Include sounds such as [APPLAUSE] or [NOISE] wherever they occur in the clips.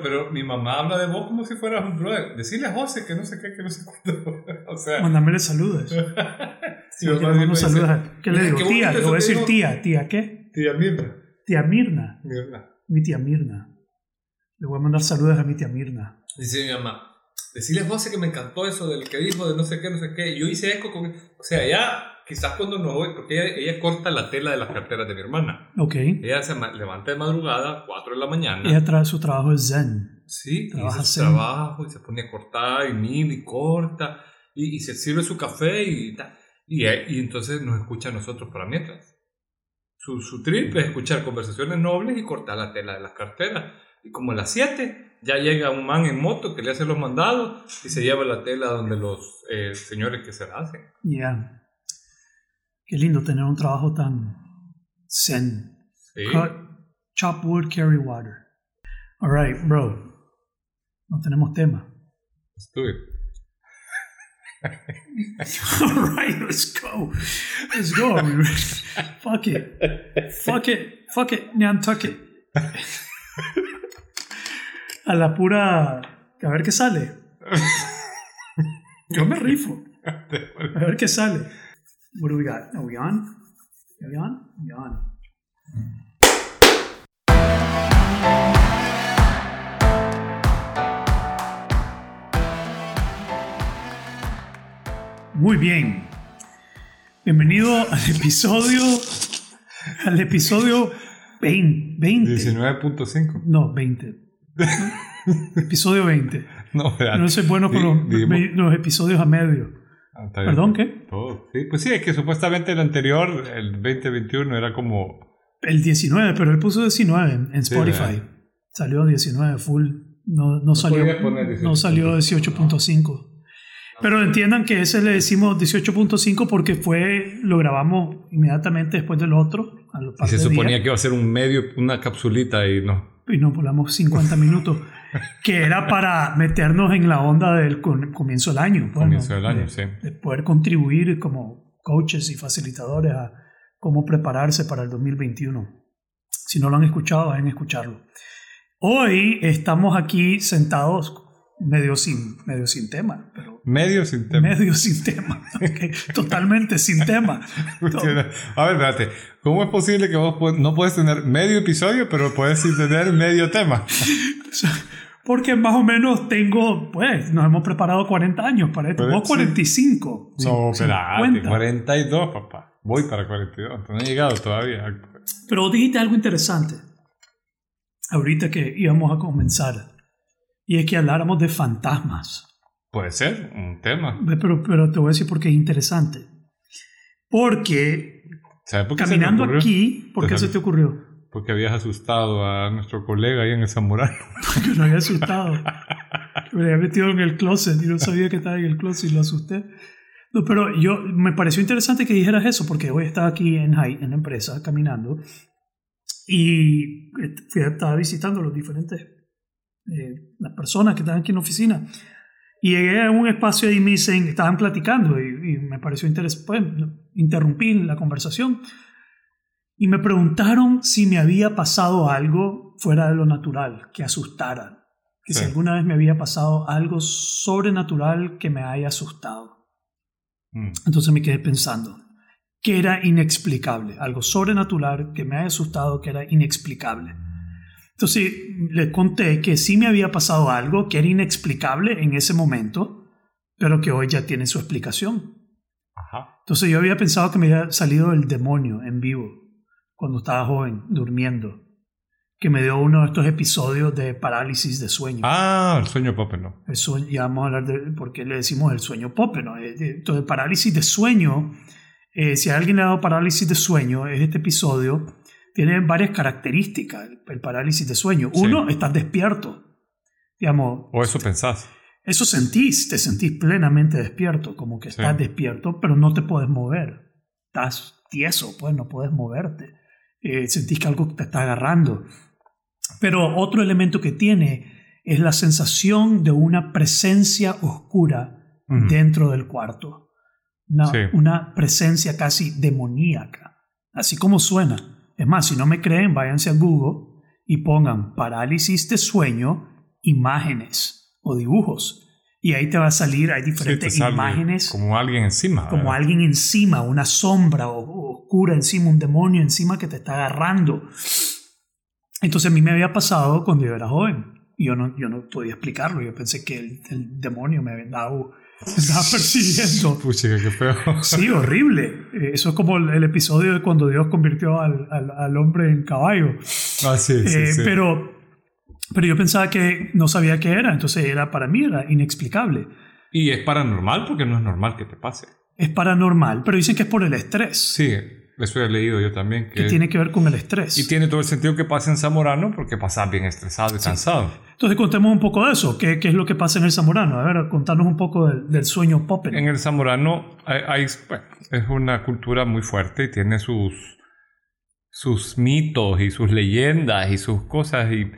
Pero mi mamá habla de vos como si fueras un brother. Decirle a José que no sé qué, que no sé cuánto. [LAUGHS] o sea. Mándamele saludos. [LAUGHS] Sí, mamá siempre saludos ¿Qué le "Mira, digo? qué Tía, le voy a decir tía. ¿Tía qué? Tía Mirna. Tía Mirna. Mirna. Mi tía Mirna. Le voy a mandar saludos a mi tía Mirna. Dice mi mamá. Decirle a José que me encantó eso del que dijo de no sé qué, no sé qué. Yo hice eco con. O sea, ya, quizás cuando no voy, porque ella, ella corta la tela de las carteras de mi hermana. Ok. Ella se levanta de madrugada, 4 de la mañana. Ella trae su trabajo es zen. Sí, Trabaja y hace su trabajo y se pone a cortar y mil y corta y, y se sirve su café y tal. Y, y entonces nos escucha a nosotros para mientras. Su, su trip es escuchar conversaciones nobles y cortar la tela de las carteras. Y como a las 7 ya llega un man en moto que le hace los mandados y se lleva la tela donde los eh, señores que se la hacen. Ya. Qué lindo tener un trabajo tan zen. Sí. Cut, chop wood, carry water. All right, bro. No tenemos tema. Estuve. [LAUGHS] All right, let's go. Let's go. [LAUGHS] Fuck it. Fuck it. Fuck it. Nantucket. [LAUGHS] A la pura. A ver qué sale. Yo me rifo. A ver qué sale. What do we got? Are we on? Are we on? Are we on? Muy bien. Bienvenido al episodio. Al episodio 20. 20. 19.5. No, 20. [LAUGHS] episodio 20. No. No soy bueno con los, los episodios a medio. Ah. ¿Perdón, qué? Todo. Sí, pues sí, es que supuestamente el anterior, el 2021, era como. El 19, pero él puso 19 en, en Sí, Spotify. ¿verdad? salió 19 full. No, no salió, podía poner no salió 18.5. Pero entiendan que ese le decimos 18.5 porque fue lo grabamos inmediatamente después del otro. A los Y se suponía días, que iba a ser un medio, una capsulita y no. y nos volamos 50 minutos. [LAUGHS] que era para meternos en la onda del comienzo del año. pues, Comienzo del año, de, sí. de poder contribuir como coaches y facilitadores a cómo prepararse para el 2021. Si no lo han escuchado, vayan a escucharlo. Hoy estamos aquí sentados medio sin, medio sin tema, pero Medio sin tema. medio sin tema, [LAUGHS] totalmente sin tema. A ver, espérate. ¿Cómo es posible que vos no puedes tener medio episodio, pero puedes tener medio tema? [LAUGHS] Porque más o menos tengo, pues, nos hemos preparado 40 años para esto. Vos sí. 45. No, espérate. 50. 42, papá. Voy para 42. No he llegado todavía. Pero vos dijiste algo interesante. Ahorita que íbamos a comenzar. Y es que habláramos de fantasmas. Puede ser un tema. Pero, pero te voy a decir por qué es interesante. Porque ¿Sabes por qué caminando aquí, ¿por qué se te ocurrió? Porque habías asustado a nuestro colega ahí en el Zamorano. [LAUGHS] Que lo había asustado. [LAUGHS] Me había metido en el closet y no sabía que estaba en el closet y lo asusté. No, pero yo me pareció interesante que dijeras eso porque hoy estaba aquí en High, en la empresa, caminando y fui, estaba visitando los diferentes eh, las personas que estaban aquí en la oficina y llegué a un espacio y me dicen, estaban platicando y, y me pareció interesante, pues, interrumpí la conversación y me preguntaron si me había pasado algo fuera de lo natural, que asustara. Que si alguna vez me había pasado algo sobrenatural que me haya asustado. Mm. Entonces me quedé pensando que era inexplicable, algo sobrenatural que me haya asustado, que era inexplicable. Entonces le conté que sí me había pasado algo que era inexplicable en ese momento, pero que hoy ya tiene su explicación. Ajá. Entonces yo había pensado que me había salido el demonio en vivo cuando estaba joven, durmiendo, que me dio uno de estos episodios de parálisis de sueño. Ah, el sueño Pope, no. El sueño, y vamos a hablar de por qué le decimos el sueño pope, ¿no? Eh, Entonces, parálisis de sueño, eh, si a alguien le ha dado parálisis de sueño, es este episodio, tiene varias características, el, parálisis de sueño. Sí. Uno, estás despierto. Digamos, O eso pensás. eso sentís, te sentís plenamente despierto, como que Sí. estás despierto, pero no te puedes mover. Estás tieso, pues no puedes moverte. Eh, sentís que algo te está agarrando. Pero otro elemento que tiene es la sensación de una presencia oscura dentro del cuarto. Una, Sí. una presencia casi demoníaca. Así como suena. Es más, si no me creen, váyanse a Google y pongan parálisis de sueño imágenes o dibujos. Y ahí te va a salir, hay diferentes imágenes, como, Como alguien encima. ¿verdad? alguien encima, una sombra o- oscura encima, un demonio encima que te está agarrando. Entonces a mí me había pasado cuando yo era joven. Y yo no, yo no podía explicarlo. Yo pensé que el, el demonio me había dado- [LAUGHS] estaba persiguiendo. Pucha, qué feo. Sí, horrible. Eh, Eso es como el, el episodio de cuando Dios convirtió al, al- al hombre en caballo. Ah, sí, sí, Eh, sí. Pero, pero yo pensaba que no sabía qué era, entonces era para mí era inexplicable. Y es paranormal porque no es normal que te pase. Es paranormal, pero dicen que es por el estrés, Sí, eso he leído yo también. Que que tiene que ver con el estrés. Y tiene todo el sentido que pase en Zamorano porque pasas bien estresado y cansado. Entonces contemos un poco de eso, ¿Qué, qué es lo que pasa en el Zamorano? A ver, contanos un poco del, del sueño Poppen. En el Zamorano hay, hay- es una cultura muy fuerte y tiene sus, sus mitos y sus leyendas y sus cosas. Y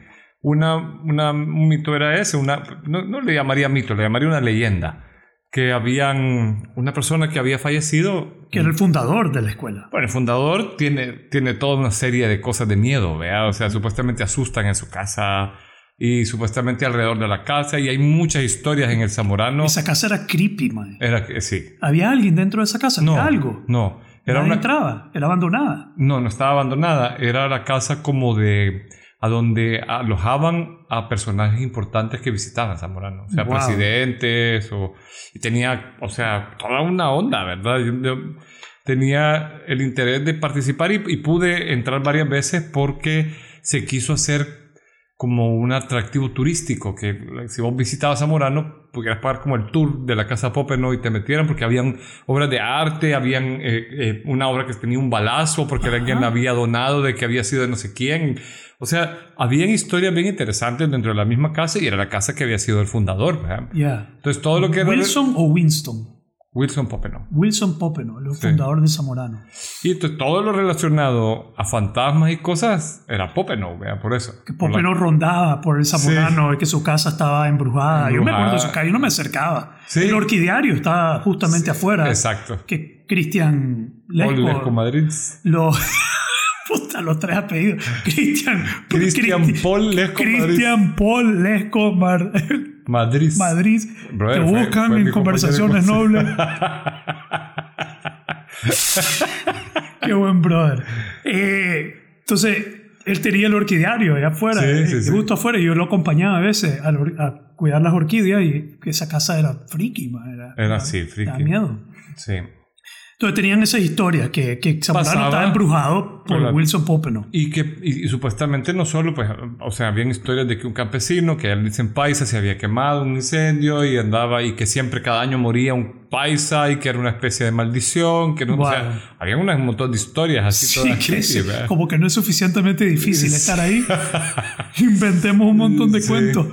una, una, un mito era ese, una, no, no le llamaría mito, le llamaría una leyenda. Que habían una persona que había fallecido Que era el fundador de la escuela. Bueno, el fundador tiene, tiene toda una serie de cosas de miedo, ¿vea? O sea, supuestamente asustan en su casa y supuestamente alrededor de la casa y hay muchas historias en el Zamorano. Esa casa era creepy, man. Era que sí. ¿Había alguien dentro de esa casa? No, ¿Había algo? no. Era Nadie una, entraba, era abandonada. no, no estaba abandonada. Era la casa como de a donde alojaban a personajes importantes que visitaban Zamorano, o sea, Wow. presidentes o y tenía, o sea, toda una onda, ¿verdad? Yo, yo tenía el interés de participar y, y pude entrar varias veces porque se quiso hacer como un atractivo turístico, que si vos visitabas Zamorano, pudieras pagar como el tour de la Casa Popeno y te metieran porque habían obras de arte, habían eh, eh, una obra que tenía un balazo porque alguien la había donado de que había sido de no sé quién. O sea, habían historias bien interesantes dentro de la misma casa y era la casa que había sido el fundador. Ya. Entonces todo lo que era ¿Wilson o Winston? Wilson Popeno. Wilson Popeno, el Sí. fundador de Zamorano. Y todo lo relacionado a fantasmas y cosas era Popeno, ¿verdad? por eso. Que Por la- Popeno rondaba por el Zamorano, y que su casa estaba embrujada. Yo me acuerdo de su casa, yo no me acercaba. Sí. El orquidiario estaba justamente afuera. Exacto. Que Cristian Lesco Lesco Madrid. lo... Puta, los tres apellidos. [LAUGHS] Cristian... Cristian Cristi- Paul Lesco Madrid. Cristian Paul Lesco Mar- [LAUGHS] Madrid. Madrid. Brother, te fue- buscan fue en conversaciones nobles. [LAUGHS] Qué buen brother. Eh, entonces, él tenía el orquidiario allá afuera, Sí, eh, sí, sí. justo afuera, y yo lo acompañaba a veces a, a cuidar las orquídeas y esa casa era friki, man, era, Era así, friki. Da miedo. Sí. Entonces tenían esa historia que, que Zamorano estaba embrujado por la- Wilson Popeno. Y que y, y supuestamente no solo, pues, o sea, habían historias de que un campesino, que él dicen paisa, se había quemado un incendio y andaba, y que siempre cada año moría un paisa y que era una especie de maldición, que no, o sea, había un montón de historias así Sí, todas que ¿verdad? como que no es suficientemente difícil estar ahí. [LAUGHS] Inventemos un montón de Sí. cuentos.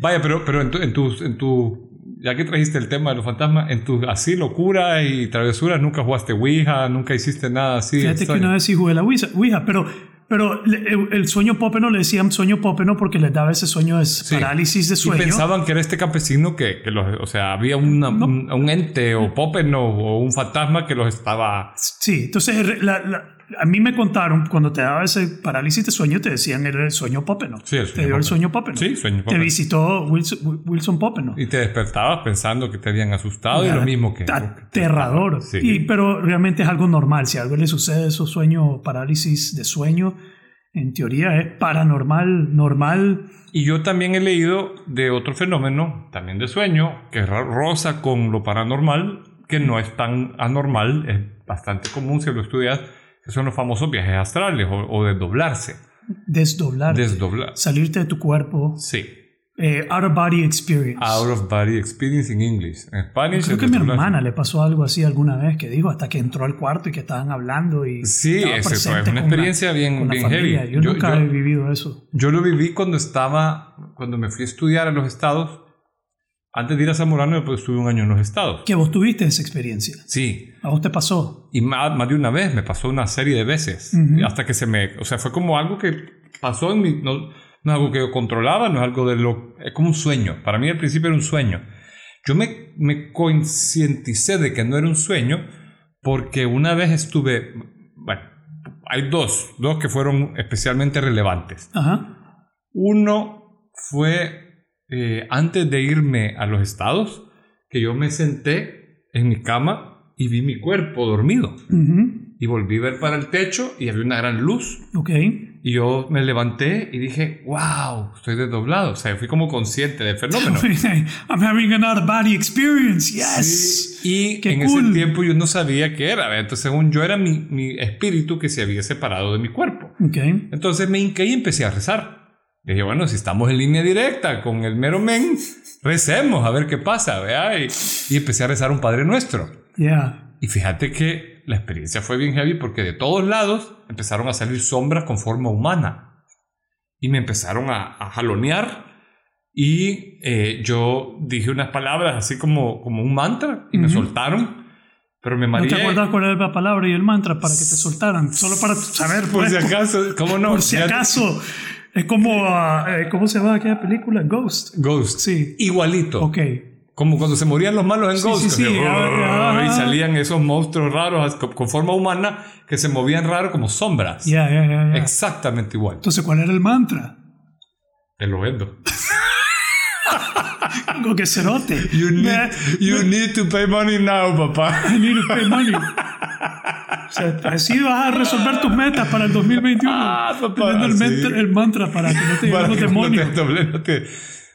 Vaya, pero, pero en tu, en tu, en tu, ya que trajiste el tema de los fantasmas, en tu así locura y travesuras, nunca jugaste Ouija, nunca hiciste nada así. Fíjate que extraño? una vez sí jugué la Ouija, Ouija, pero, pero el, el sueño popeno le decían sueño popeno porque les daba ese sueño de Sí. parálisis de Y sueño. pensaban que era este campesino que, que los, o sea, había una- No. un, un ente o popeno o un fantasma que los estaba... Sí, entonces la- la- a mí me contaron cuando te daba ese parálisis de sueño, te decían era el sueño popeno. Sí, el te sueño dio el sueño popeno. Sí, sueño Te popeno. visitó Wilson, Wilson Popeno. Y te despertabas pensando que te habían asustado y lo mismo que... Aterrador. Sí. Y, pero realmente es algo normal. Si a algo le sucede, esos sueños, parálisis de sueño, en teoría es paranormal, normal. Y yo también he leído de otro fenómeno, también de sueño, que ro- roza con lo paranormal, que no es tan anormal, es bastante común si lo estudias, que son los famosos viajes astrales o, o desdoblarse. Desdoblar. Desdoblar. salirte de tu cuerpo. Sí. Eh, out of body experience. Out of body experience in English. En Spanish Creo es que a mi hermana le pasó algo así alguna vez que dijo hasta que entró al cuarto y que estaban hablando y Sí, presente una la- experiencia bien, bien heavy. Yo, nunca he vivido eso. Yo lo viví cuando estaba, cuando me fui a estudiar a los estados. Antes de ir a Zamorano, después estuve un año en los estados. Que vos tuviste esa experiencia. Sí, ¿A vos te pasó? y más, más de una vez, me pasó una serie de veces. Ujú. Hasta que se me, o sea, fue como algo que pasó en mi, no, no es algo que yo controlaba, no es algo de lo, es como un sueño. Para mí al principio era un sueño. Yo me, me concienticé de que no era un sueño porque una vez estuve, bueno, hay dos, dos que fueron especialmente relevantes. Ajá. Uno fue eh, antes de irme a los estados que yo me senté en mi cama y vi mi cuerpo dormido. Ujú. Y volví a ver para el techo y había una gran luz. Ok. Y yo me levanté y dije, wow, estoy desdoblado. O sea, fui como consciente del fenómeno. [LAUGHS] I'm having an out of body experience. Yes. Sí, Y Qué en cool. ese tiempo yo no sabía qué era. Entonces, según yo, era mi, mi espíritu que se había separado de mi cuerpo. Ok. Entonces me hinqué y empecé a rezar. Dije, bueno, si estamos en línea directa con el mero men, recemos a ver qué pasa. ¿verdad? Y, y empecé a rezar un Padre Nuestro. Yeah. Y fíjate que la experiencia fue bien heavy porque de todos lados empezaron a salir sombras con forma humana. Y me empezaron a, a jalonear. Y eh, yo dije unas palabras así como, como un mantra y me Ujú. soltaron. Pero me ¿No mareé. te acuerdas cuál era la palabra y el mantra para que te soltaran? Solo para saber, Por pues, si acaso, ¿cómo no? por si acaso. Es como, eh, ¿cómo se llama aquella película? Ghost. Ghost. Sí. Igualito. Ok. Como cuando se morían los malos en Sí, Ghost. sí, sí. que- Ah, ah, y salían esos monstruos raros con, forma humana que se movían raro como sombras. Ya, ya, ya, ya. Exactamente igual. Entonces, ¿cuál era el mantra? Te lo vendo. Que cerote. You need, you need to pay money now, papá. [LAUGHS] I need to pay money. [LAUGHS] O sea, así vas a resolver tus metas para el 2021. Ah, papá, Teniendo el, sí. el mantra para que no te Para los no demonios. te doble, no te-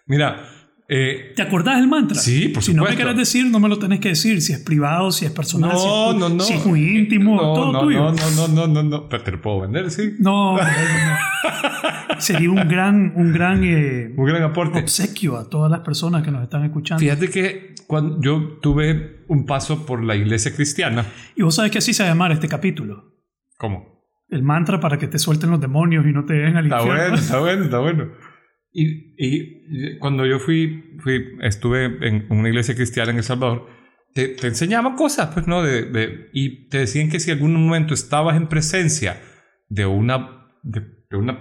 Mira, eh, ¿Te acordás del mantra? Sí, por Si no me supuesto. quieres decir, no me lo tenés que decir. Si es privado, si es personal, si, es, no, no. si es muy íntimo, no, todo tuyo. No, no, no, no, no, no. Pero te lo puedo vender, sí. [LAUGHS] No, no, no. sería un gran, un gran eh, Un gran aporte. obsequio a todas las personas que nos están escuchando. Fíjate que cuando yo tuve un paso por la iglesia cristiana, Y vos sabes que así se va a llamar este capítulo. ¿cómo? El mantra para que te suelten los demonios y no te den al Está infierno. bueno, está bueno, está bueno. Y, y cuando yo fui, fui, estuve en una iglesia cristiana en El Salvador, te, te enseñaban cosas, pues, ¿no? De, de- y te decían que si algún momento estabas en presencia de una, de, de una,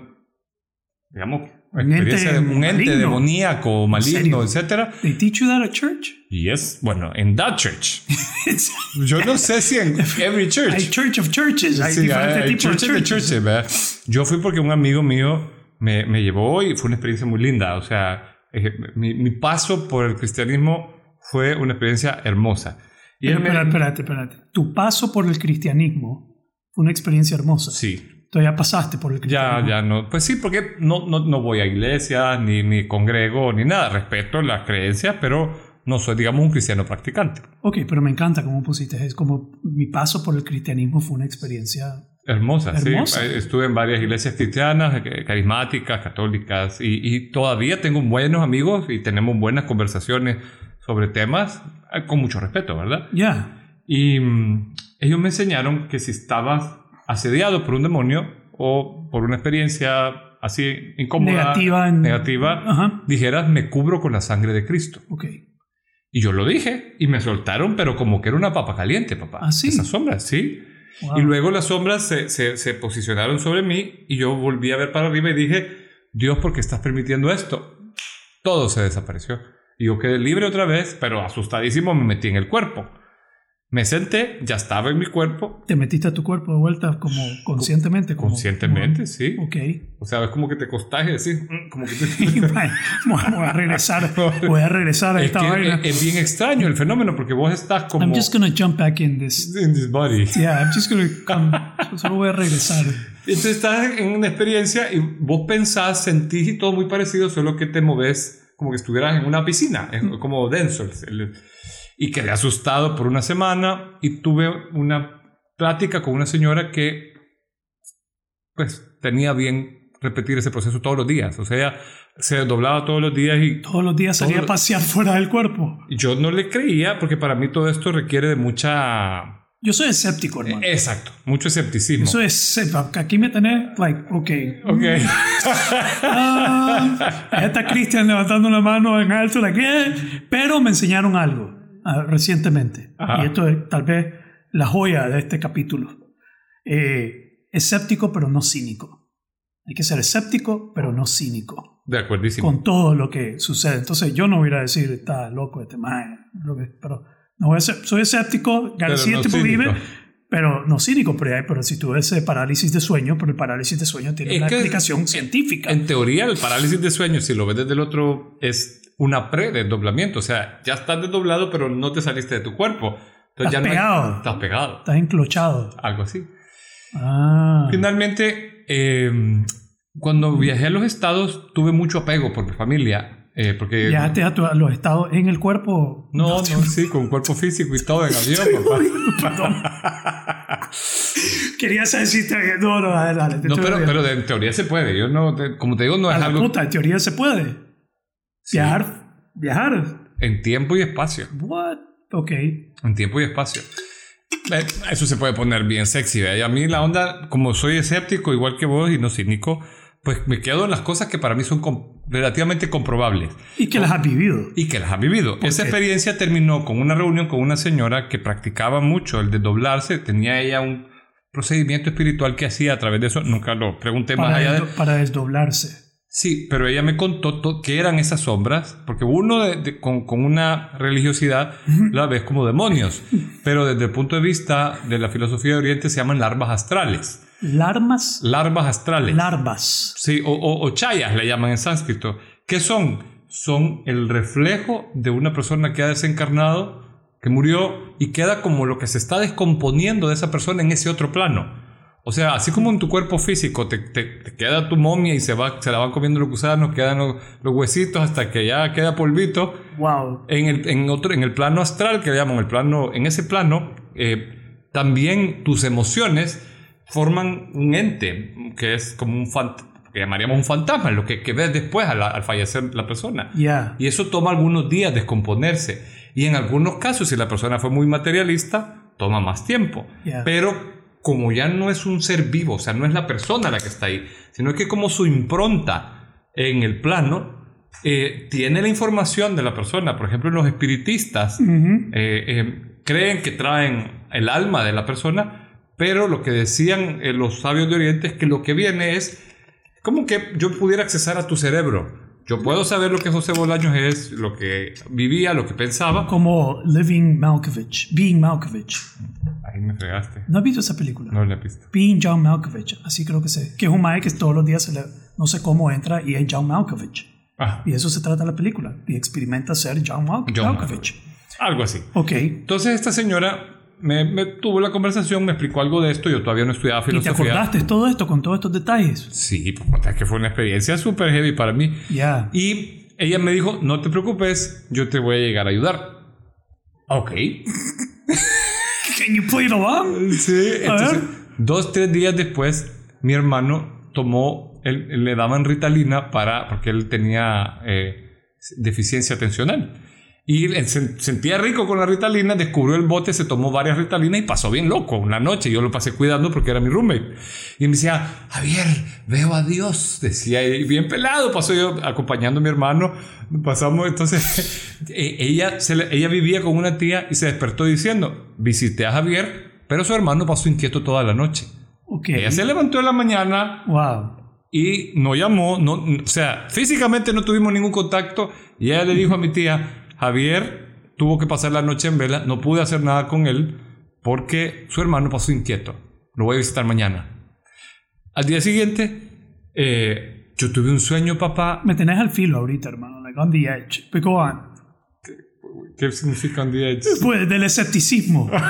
digamos, experiencia ente de un ente demoníaco, maligno, etcétera. They teach you that at church? Yes, bueno, en that church. [LAUGHS] Yo no sé si en every church. hay church of churches. Hay Sí, diferentes hay tipos churches de churches. churches, ¿verdad? Yo fui porque un amigo mío me, me llevó y fue una experiencia muy linda. O sea, eh, mi, mi paso por el cristianismo fue una experiencia hermosa. Y Pero, él me- espérate, espérate, espérate. Tu paso por el cristianismo fue una experiencia hermosa. Sí, Ya pasaste por el ya, cristianismo. ya no. Pues sí, porque no, no, no voy a iglesia, ni, ni congrego, ni nada. Respeto las creencias, pero no soy, digamos, un cristiano practicante. Ok, pero me encanta cómo pusiste. Es como mi paso por el cristianismo fue una experiencia. Hermosa, Hermosa. sí. Eh, Estuve en varias iglesias cristianas, eh, carismáticas, católicas, y, y todavía tengo buenos amigos y tenemos buenas conversaciones sobre temas eh, con mucho respeto, ¿verdad? Ya. Y mm, ellos me enseñaron que si estabas asediado por un demonio o por una experiencia así incómoda, Negativa en- negativa, Ajá. dijeras, me cubro con la sangre de Cristo. Ok. Y yo lo dije y me soltaron, pero como que era una papa caliente, papá. ¿Ah, sí? Esas sombras, sí. Wow. Y luego las sombras se, se, se posicionaron sobre mí y yo volví a ver para arriba y dije, Dios, ¿por qué estás permitiendo esto? Todo se desapareció. Y yo quedé libre otra vez, pero asustadísimo me metí en el cuerpo. Me senté, ya estaba en mi cuerpo, Te metiste a tu cuerpo de vuelta como conscientemente. Como, conscientemente, sí. como- ok. O sea, es como que te costaje así, mm, como que te... [LAUGHS] voy a regresar. [LAUGHS] Voy a regresar a es, esta vaina. es, es bien extraño el fenómeno porque vos estás como... I'm just gonna jump back in this. in this body. Yeah, I'm just gonna [LAUGHS] come. Solo voy a regresar. Entonces estás en una experiencia y vos pensás, sentís y todo muy parecido, solo que te moves como que estuvieras en una piscina, es como denso. el- y quedé asustado por una semana y tuve una plática con una señora que pues tenía bien repetir ese proceso todos los días. O sea, se doblaba todos los días y Todos los días salía a pasear fuera del cuerpo. yo no le creía porque para mí todo esto requiere de mucha... Yo soy escéptico, hermano. Exacto, mucho escepticismo. Yo soy escéptico. Aquí me tenés, like, ok. Ok. [LAUGHS] Ah, está Cristian levantando una mano en alto, like, eh, pero me enseñaron algo ah, recientemente. Ajá. Y esto es tal vez la joya de este capítulo. Eh, escéptico, pero no cínico. Hay que ser escéptico, pero no cínico. De acuerdísimo. Con todo lo que sucede. Entonces, yo no voy a ir a decir, está loco este que- pero no voy a ser, soy escéptico, García no tipo vive, pero no cínico, pero, pero si tú ves parálisis de sueño, pero el parálisis de sueño tiene Es una explicación científica. En teoría, el parálisis de sueño, si lo ves desde el otro, es una pre-desdoblamiento. O sea, ya estás desdoblado, pero no te saliste de tu cuerpo. Estás Entonces ya no hay- pegado. estás pegado. Estás enclochado. Algo así. Ah. Finalmente, eh, cuando viajé a los estados, tuve mucho apego por mi familia. eh, porque Viajaste a, tu- a los estados en el cuerpo. No, no, sí, con cuerpo físico y todo en [LAUGHS] avión, papá. Quería saber si te. No, no, dale, dale. No, pero, pero en teoría se puede. Yo no, te- como te digo, no A es la algo puta, en teoría se puede. Sí. Viajar. Viajar. en tiempo y espacio. What? Ok. En tiempo y espacio. Eso se puede poner bien sexy. ¿ve? A mí la onda, como soy escéptico, igual que vos y no cínico, pues me quedo en las cosas que para mí son com- relativamente comprobables Y que las has vivido. y que las ha vivido. Esa experiencia terminó con una reunión con una señora que practicaba mucho el desdoblarse. Tenía ella un procedimiento espiritual que hacía a través de eso. Nunca lo pregunté más allá de... para desdoblarse. Sí, pero ella me contó qué eran esas sombras, porque uno de- de- con, con una religiosidad la ves como demonios, [LAUGHS] pero desde el punto de vista de la filosofía de Oriente se llaman larvas astrales. Larmas. Larvas astrales. Larvas. Sí, o, o- o chayas le llaman en sánscrito. ¿Qué son? Son el reflejo de una persona que ha desencarnado, que murió y queda como lo que se está descomponiendo de esa persona en ese otro plano. O sea, así como en tu cuerpo físico te, te- te queda tu momia y se, va, se la van comiendo los gusanos, quedan los, los huesitos hasta que ya queda polvito, Wow. en el, en otro, en el plano astral, que le llaman el plano, en ese plano, eh, también tus emociones forman un ente, que es como un fantasma, que llamaríamos un fantasma, lo que, que ves después al, al fallecer la persona. Ya. Y eso toma algunos días descomponerse. Y en algunos casos, si la persona fue muy materialista, toma más tiempo. Ya. Pero como ya no es un ser vivo, o sea, no es la persona la que está ahí, sino que como su impronta en el plano eh, tiene la información de la persona. Por ejemplo, los espiritistas eh, eh, creen que traen el alma de la persona, pero lo que decían los sabios de Oriente es que lo que viene es como que yo pudiera accesar a tu cerebro. Yo puedo saber lo que José Bolaños es, lo que vivía, lo que pensaba. Como Living Malkovich. Being Malkovich. Ahí me fregaste. ¿No has visto esa película? No le he visto. Being John Malkovich. Así creo que sé. Que es un mae que todos los días se le, no sé cómo entra y es John Malkovich. Ah, Y eso se trata la película. Y experimenta ser John, Mal- John Malkovich. algo así. Ok. Entonces esta señora me, me tuvo la conversación, me explicó algo de esto. Yo todavía no estudiaba ¿Y te filosofía. acordaste todo esto con todos estos detalles? Sí, pues, es que fue una experiencia súper heavy para mí. Ya. Y ella me dijo, no te preocupes, yo te voy a llegar a ayudar. Ok. [LAUGHS] Can you play it along? Sí, entonces, dos, tres días después, mi hermano tomó, él, él le daban Ritalina para, porque él tenía eh, deficiencia atencional. Y se sentía rico con la Ritalina, descubrió el bote, se tomó varias Ritalinas y pasó bien loco una noche. Yo lo pasé cuidando porque era mi roommate. Y me decía, Javier, veo a Dios. Decía, y bien pelado. Pasó yo acompañando a mi hermano. Pasamos, entonces, [LAUGHS] eh, ella, se le- ella vivía con una tía y se despertó diciendo, visité a Javier, pero su hermano pasó inquieto toda la noche. Ok. Ella se levantó en la mañana, Wow. y no llamó, no, o sea, físicamente no tuvimos ningún contacto y ella le dijo a mi tía, Javier tuvo que pasar la noche en vela, no pude hacer nada con él porque su hermano pasó inquieto, lo voy a visitar mañana. Al día siguiente, eh, yo tuve un sueño, papá. Me tenés al filo ahorita, hermano. Like on the edge. But go on. ¿Qué significa un día? [LAUGHS] Pues del escepticismo. [LAUGHS]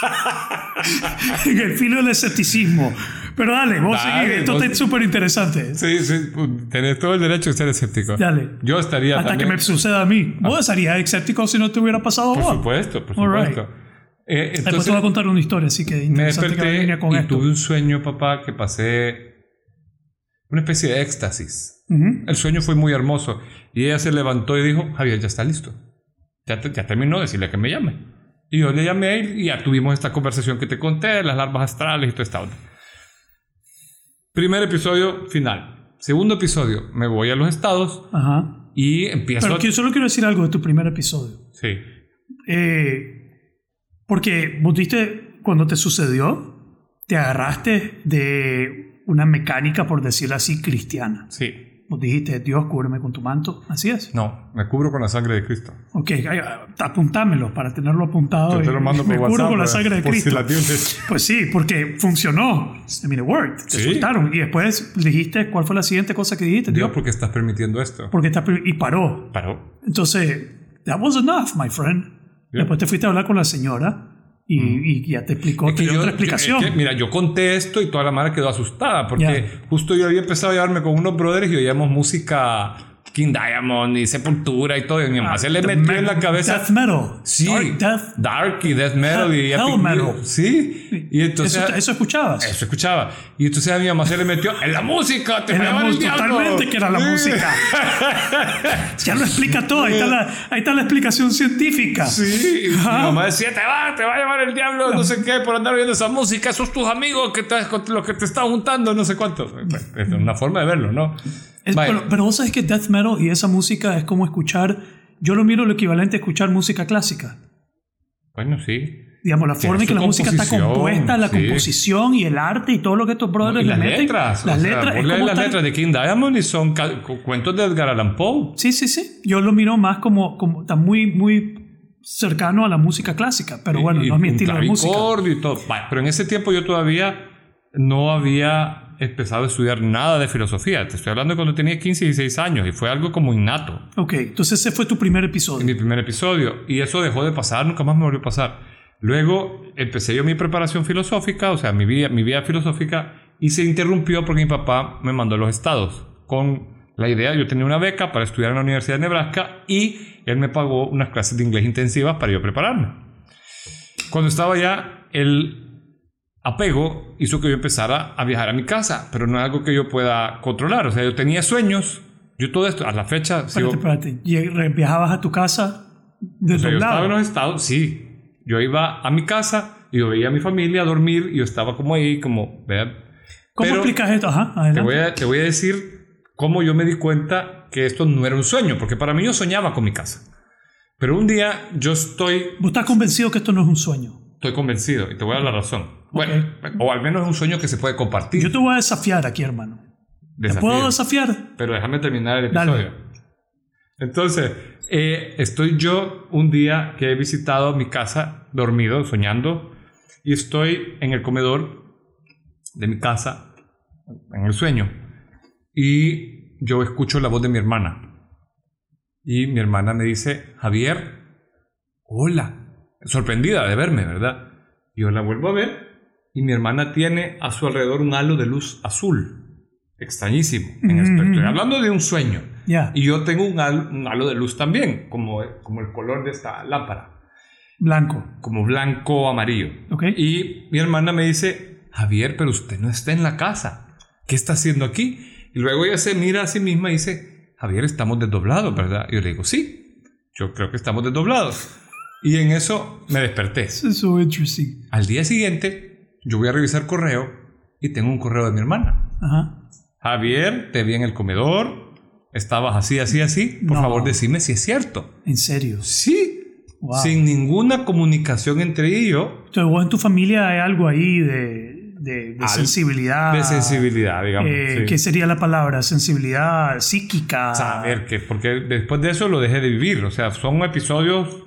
[LAUGHS] en el filo del escepticismo. Pero dale, vos Dale, seguí. Esto vos- es súper interesante. Sí, sí, tenés todo el derecho de ser escéptico. Dale. Yo estaría Hasta también... que me suceda a mí. Vos serías escéptico si no te hubiera pasado a Por vos. supuesto, por All right. supuesto. Eh, Después entonces, te voy a contar una historia, así que me interesante que desperté venga con y esto. tuve un sueño, papá, que pasé una especie de éxtasis. Ujú. El sueño fue muy hermoso. Y ella se levantó y dijo, Javier, ya está listo. Ya, te- ya terminó, decirle que me llame. Y yo le llamé y ya tuvimos esta conversación que te conté, las larvas astrales y toda esta onda. Primer episodio, final. Segundo episodio, me voy a los estados Ajá. y empiezo Pero que- solo quiero decir algo de tu primer episodio. Sí. Eh, porque vos diste, cuando te sucedió, te agarraste de una mecánica, por decirlo así, cristiana. Sí. Vos dijiste, Dios, cúbreme con tu manto. Así es. No, me cubro con la sangre de Cristo. Ok, apuntámelo para tenerlo apuntado. Yo te lo mando [LAUGHS] por me cubro con la sangre de si Cristo. Pues sí, porque funcionó. I mean, it worked. Te Sí. soltaron. Y después dijiste, ¿cuál fue la siguiente cosa que dijiste? Dios, Dios, ¿por qué estás permitiendo esto? porque está... Y paró. Paró. Entonces, that was enough, my friend. Yeah. Después te fuiste a hablar con la señora y, y ya te explicó, Es te dio yo- otra explicación. es que, mira, yo conté esto y toda la madre quedó asustada porque justo yo había empezado a llevarme con unos brothers y oíamos música King Diamond y Sepultura y todo. Y mi mamá se le Ah, metió me- en la cabeza. Death metal. Sí, Dark death. Dark y Death Metal y Hell metal. Sí. Y entonces. eso, eso escuchabas. Eso escuchaba. Y entonces a mi mamá se le metió en la música, te En la diablo. totalmente que era la música. [LAUGHS] ya lo explica todo. Ahí está la, ahí está la explicación científica. Sí, y mi mamá decía, te va, te va a llevar el diablo, no sé qué, por andar oyendo esa música, esos tus amigos que te, los que te están juntando, no sé cuánto. Es una forma de verlo, ¿no? Es- pero, pero vos sabés que death metal y esa música es como escuchar. Yo lo miro lo equivalente a escuchar música clásica. Bueno, sí. Digamos, la forma en que la música está compuesta, la sí. composición y el arte y todo lo que estos brothers y le las meten. letras. Las o sea, letras. vos es lees como las letras de King Diamond y son cuentos de Edgar Allan Poe. Sí, sí, sí. Yo lo miro más como, como está muy, muy cercano a la música clásica. Pero bueno, Y- no es mi estilo de música. y todo. Pero en ese tiempo yo todavía no había empezado a estudiar nada de filosofía. Te estoy hablando cuando tenía 15 y 16 años y fue algo como innato. Ok, entonces ese fue tu primer episodio. mi primer episodio. Y eso dejó de pasar, nunca más me volvió a pasar. Luego empecé yo mi preparación filosófica, o sea, mi vida, mi vida filosófica, y se interrumpió porque mi papá me mandó a los estados con la idea, yo tenía una beca para estudiar en la Universidad de Nebraska y él me pagó unas clases de inglés intensivas para yo prepararme. Cuando estaba allá, el apego hizo que yo empezara a viajar a mi casa, pero no es algo que yo pueda controlar. O sea, yo tenía sueños, yo todo esto, a la fecha, sigo, Espérate, espérate. Y re- viajabas a tu casa o sea, yo estaba en los estados, sí. Yo iba a mi casa y yo veía a mi familia a dormir y yo estaba como ahí, como, vean. ¿Cómo Pero explicas esto? Ajá, te voy, a, te voy a decir cómo yo me di cuenta que esto no era un sueño, porque para mí yo soñaba con mi casa. Pero un día yo estoy, Vos estás convencido que esto no es un sueño. Estoy convencido y te voy a dar la razón. Bueno, o al menos es un sueño que se puede compartir. Yo te voy a desafiar aquí, hermano. ¿Te Desafío. puedo desafiar? Pero déjame terminar el Dale. episodio. Entonces, eh, estoy yo un día que he visitado mi casa dormido, soñando, y estoy en el comedor de mi casa, en el sueño, y yo escucho la voz de mi hermana. Y mi hermana me dice, Javier, hola, sorprendida de verme, ¿verdad? Yo la vuelvo a ver y mi hermana tiene a su alrededor un halo de luz azul. Extrañísimo. En Mm. aspecto. Estoy hablando de un sueño. Ya, Y yo tengo un, hal- un halo de luz también, como, como el color de esta lámpara, blanco. como blanco amarillo. ¿Ok? Y mi hermana me dice, Javier, pero usted no está en la casa. ¿Qué está haciendo aquí? Y luego ella se mira a sí misma y dice, Javier, estamos desdoblados, ¿verdad? Y yo le digo, sí, yo creo que estamos desdoblados. Y en eso me desperté. Is so interesting. Al día siguiente, yo voy a revisar correo y tengo un correo de mi hermana. Ajá. Javier, te vi en el comedor, estabas así, así, así. Por No. favor, decime si es cierto. En serio. Sí, Wow. sin ninguna comunicación entre ella y yo, Entonces, vos en tu familia hay algo ahí de, de, de Al- sensibilidad. de sensibilidad, digamos. Eh, sí. ¿Qué sería la palabra? Sensibilidad psíquica. Saber que, porque después de eso lo dejé de vivir. O sea, son episodios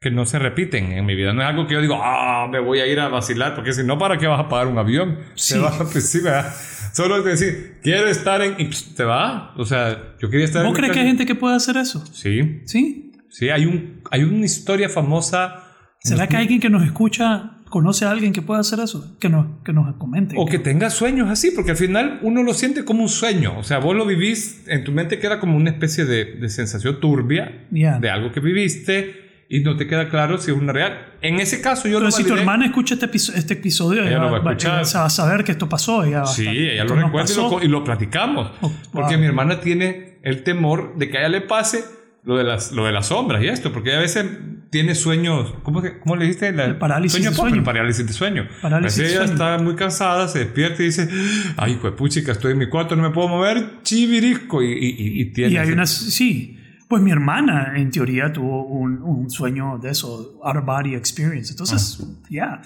que no se repiten en mi vida. No es algo que yo digo, ah, me voy a ir a vacilar, porque si no, ¿para qué vas a pagar un avión? Sí. Te vas a, pues sí, ¿verdad? Solo es decir, quiero estar en. y pss, te va. O sea, yo quería estar en. ¿Vos mi crees que hay gente que puede hacer eso? Sí, ¿Sí? sí, hay, un, hay una historia famosa. ¿Será que alguien que nos escucha conoce a alguien que pueda hacer eso? Que nos, que nos comente. O que tenga sueños así, porque al final uno lo siente como un sueño. O sea, vos lo vivís, en tu mente queda como una especie de, de sensación turbia Ya. de algo que viviste y no te queda claro si es una real. En ese caso yo Pero lo si tu validé. hermana escucha este, episo- este episodio, Ella ella, lo va a escuchar. ella va a saber que esto pasó. Ella Sí, estar- ella lo recuerda y lo, y lo platicamos. Oh, Porque wow. mi hermana tiene el temor de que a ella le pase lo de las, lo de las sombras y esto, porque ella a veces tiene sueños, ¿cómo, cómo le dijiste? La, El parálisis sueño de pop, sueño. el parálisis de sueño. Parálisis A veces de ella sueño. está muy cansada, se despierta y dice, ay, pues puchica, estoy en mi cuarto, no me puedo mover, chivirisco, y, y, y- y tiene... Y hay ese- una, sí, pues mi hermana en teoría tuvo un, un sueño de eso, out of body experience. Entonces, Ah. ya,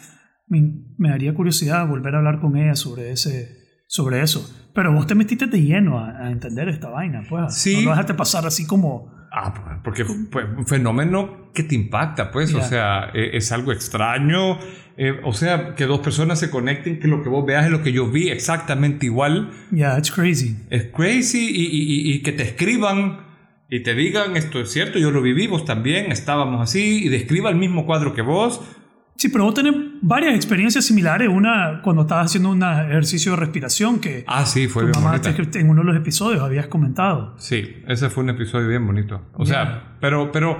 me, me daría curiosidad volver a hablar con ella sobre, ese, sobre eso. Pero vos te metiste de lleno a, a entender esta vaina, pues. Sí. No lo dejaste pasar así como... Ah, pues, porque fue un fenómeno que te impacta, pues, o Ya. sea, e- es, algo extraño, eh, o sea, que dos personas se conecten, que lo que vos veas es lo que yo vi exactamente igual, Yeah, it's crazy. es crazy y, y- y- y que te escriban y te digan esto es cierto, yo lo viví, vos también, estábamos así, y describa el mismo cuadro que vos. Sí, pero vos tenés varias experiencias similares. Una cuando estabas haciendo un ejercicio de respiración que Ah, sí, fue bien mamá bonita. en uno de los episodios habías comentado. Sí, ese fue un episodio bien bonito. O Ya. sea, pero, pero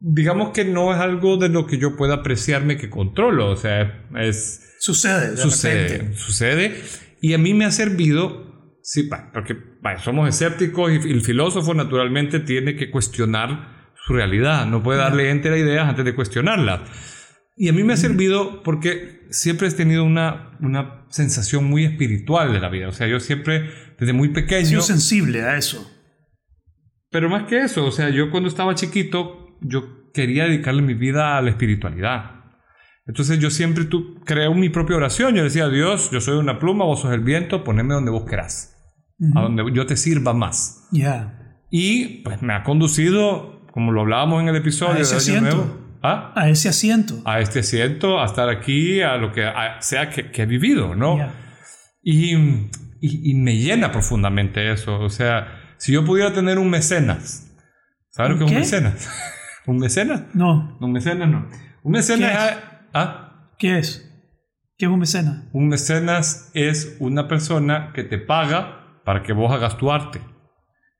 digamos que no es algo de lo que yo pueda apreciarme que controlo. O sea, es, Sucede, de sucede, sucede. Y a mí me ha servido, sí, porque somos escépticos y el filósofo naturalmente tiene que cuestionar su realidad, no puede darle enter a ideas antes de cuestionarlas. Y a mí me ha servido porque siempre he tenido una, una sensación muy espiritual de la vida. O sea, yo siempre, desde muy He pequeño... sido sensible a eso. Pero más que eso, o sea, yo cuando estaba chiquito, yo quería dedicarle mi vida a la espiritualidad. Entonces yo siempre tu, creé mi propia oración. Yo decía, Dios, yo soy una pluma, vos sos el viento, poneme donde vos querás. A donde yo te sirva más. Ya. Y pues me ha conducido, como lo hablábamos en el episodio de Año. Nuevo, ¿ah? A ese asiento. a este asiento, a estar aquí, a lo que a- sea que, que he vivido, ¿no? Ya. Y, y- y me llena profundamente eso. O sea, si yo pudiera tener un mecenas, ¿sabes lo que es un mecenas? [LAUGHS] ¿Un mecenas? No. Un mecenas no. Un mecenas ¿Qué es? ¿ah? ¿Qué es? ¿Qué es un mecena? Un mecenas es una persona que te paga para que vos hagas tu arte.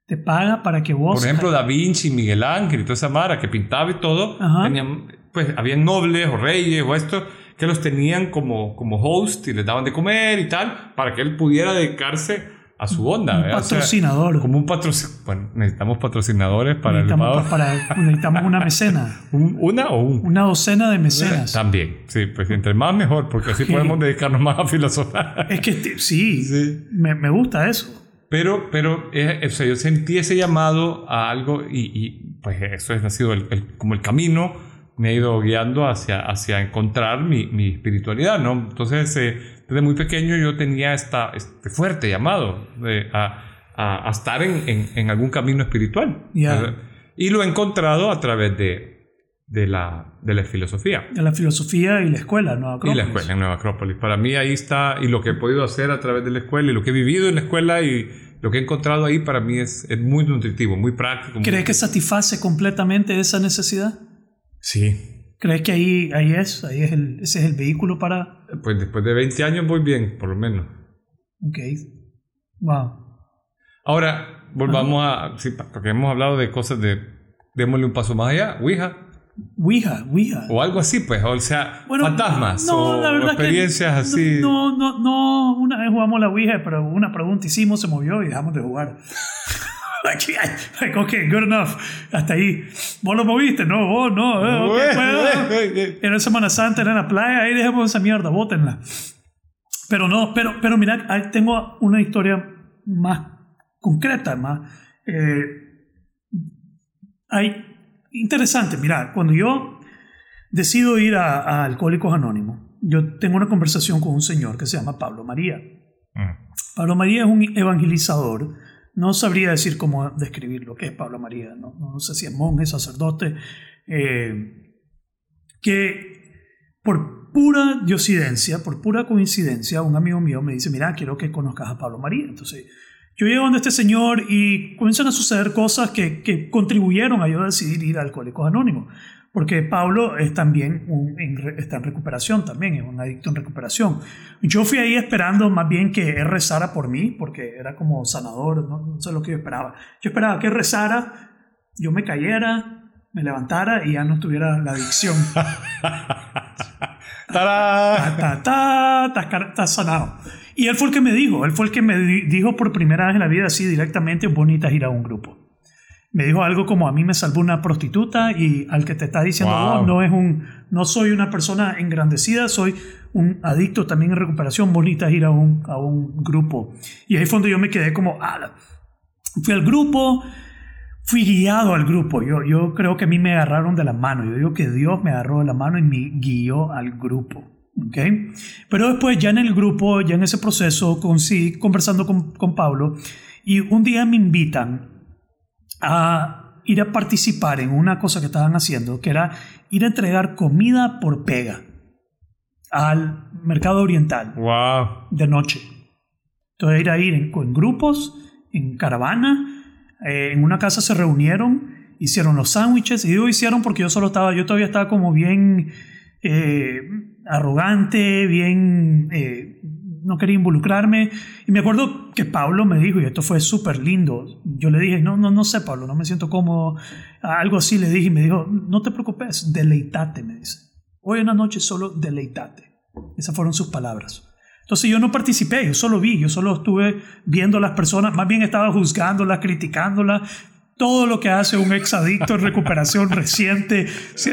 Te paga para que vos. Por ejemplo, Da Vinci, Miguel Ángel y toda esa mara que pintaba y todo, tenían, pues habían nobles o reyes o esto que los tenían como, como host y les daban de comer y tal, para que él pudiera dedicarse a su onda. un ¿verdad? O sea, patrocinador. como un patrocinador. Bueno, necesitamos patrocinadores para el necesitamos, pago. para- necesitamos una mecena. [LAUGHS] Un- ¿Una o un? Una docena de mecenas. [LAUGHS] También, sí, pues entre más mejor, porque así podemos dedicarnos más a filosofar. Es que sí, [LAUGHS] Sí. Me, me gusta eso. Pero, pero eh, o sea, yo sentí ese llamado a algo y, y, pues eso ha sido el- el- como el camino, me ha ido guiando hacia, hacia encontrar mi, mi espiritualidad, ¿no? Entonces, eh, desde muy pequeño yo tenía esta, este fuerte llamado de- a, a- a estar en, en- en algún camino espiritual. ¿verdad? Y lo he encontrado a través de, de, la, de la filosofía. De la filosofía y la escuela, ¿no? Y la escuela en Nueva Acrópolis. Para mí ahí está, y lo que he podido hacer a través de la escuela, y lo que he vivido en la escuela, y lo que he encontrado ahí, para mí es, es muy nutritivo, muy práctico. muy- ¿Crees que satisface completamente esa necesidad? Sí. ¿Crees que ahí, ahí es? Ahí es el, ese es el vehículo para... Pues después de 20 años voy bien, por lo menos. Ok. Wow. Ahora, volvamos a... Sí, porque hemos hablado de cosas de... Démosle un paso más allá, Ouija, Ouija, Ouija. o algo así, pues, o sea, Bueno, fantasmas, no, o, la verdad o experiencias que así. No, no, no. Una vez jugamos la Ouija, pero una pregunta hicimos, se movió y dejamos de jugar. [LAUGHS] [LAUGHS] like, like, ok, good enough. Hasta ahí. ¿Vos lo moviste? No, vos no. eh, ok, Güey, bueno. güey, güey. Era Semana Santa, era en la playa, ahí dejemos esa mierda, bótenla. Pero no, pero, pero mira, ahí tengo una historia más concreta, más... eh, hay, interesante, mira, cuando yo decido ir a, a Alcohólicos Anónimos, yo tengo una conversación con un señor que se llama Pablo María. Mm. Pablo María es un evangelizador. No sabría decir cómo describir lo que es Pablo María. No, no sé si es monje, sacerdote. eh, que por pura diosidencia, por pura coincidencia, un amigo mío me dice, mira, quiero que conozcas a Pablo María. Entonces, yo llego donde este señor y comienzan a suceder cosas que, que contribuyeron a yo decidir ir a Alcohólicos Anónimos. Porque Pablo es también un, en re- está en recuperación también, es un adicto en recuperación. Yo fui ahí esperando más bien que él rezara por mí, porque era como sanador, no, no sé lo que yo esperaba. Yo esperaba que él rezara, yo me cayera, me levantara y ya no tuviera la adicción. [LAUGHS] ¡Tarán! ta, ta, ta, ta, ta sanado. Y él fue el que me dijo, él fue el que me di- dijo por primera vez en la vida así directamente, bonita ir a un grupo. Me dijo algo como a mí me salvó una prostituta y al que te está diciendo Wow. vos no es un, no soy una persona engrandecida, soy un adicto también en recuperación, bonita ir a un, a un grupo. Y ahí fue donde yo me quedé como, ah, fui al grupo, fui guiado al grupo. Yo, yo creo que a mí me agarraron de la mano. Yo digo que Dios me agarró de la mano y me guió al grupo. ¿ok? Pero después, ya en el grupo, ya en ese proceso, con, sí, conversando con, con Pablo, y un día me invitan a ir a participar en una cosa que estaban haciendo, que era ir a entregar comida por pega al mercado oriental ¡Wow! de noche. Entonces era ir en, en grupos, en caravana, Eh, en una casa se reunieron, hicieron los sándwiches, y digo hicieron porque yo solo estaba, yo todavía estaba como bien eh, arrogante, bien... Eh, no quería involucrarme. Y me acuerdo que Pablo me dijo, y esto fue súper lindo, yo le dije, no, no, no sé, Pablo, no me siento cómodo. Algo así le dije y me dijo, no te preocupes, deleitate, me dice. Hoy en la noche solo deleitate. Esas fueron sus palabras. Entonces yo no participé, yo solo vi, yo solo estuve viendo a las personas, más bien estaba juzgándolas, criticándolas, todo lo que hace un exadicto en recuperación [LAUGHS] reciente,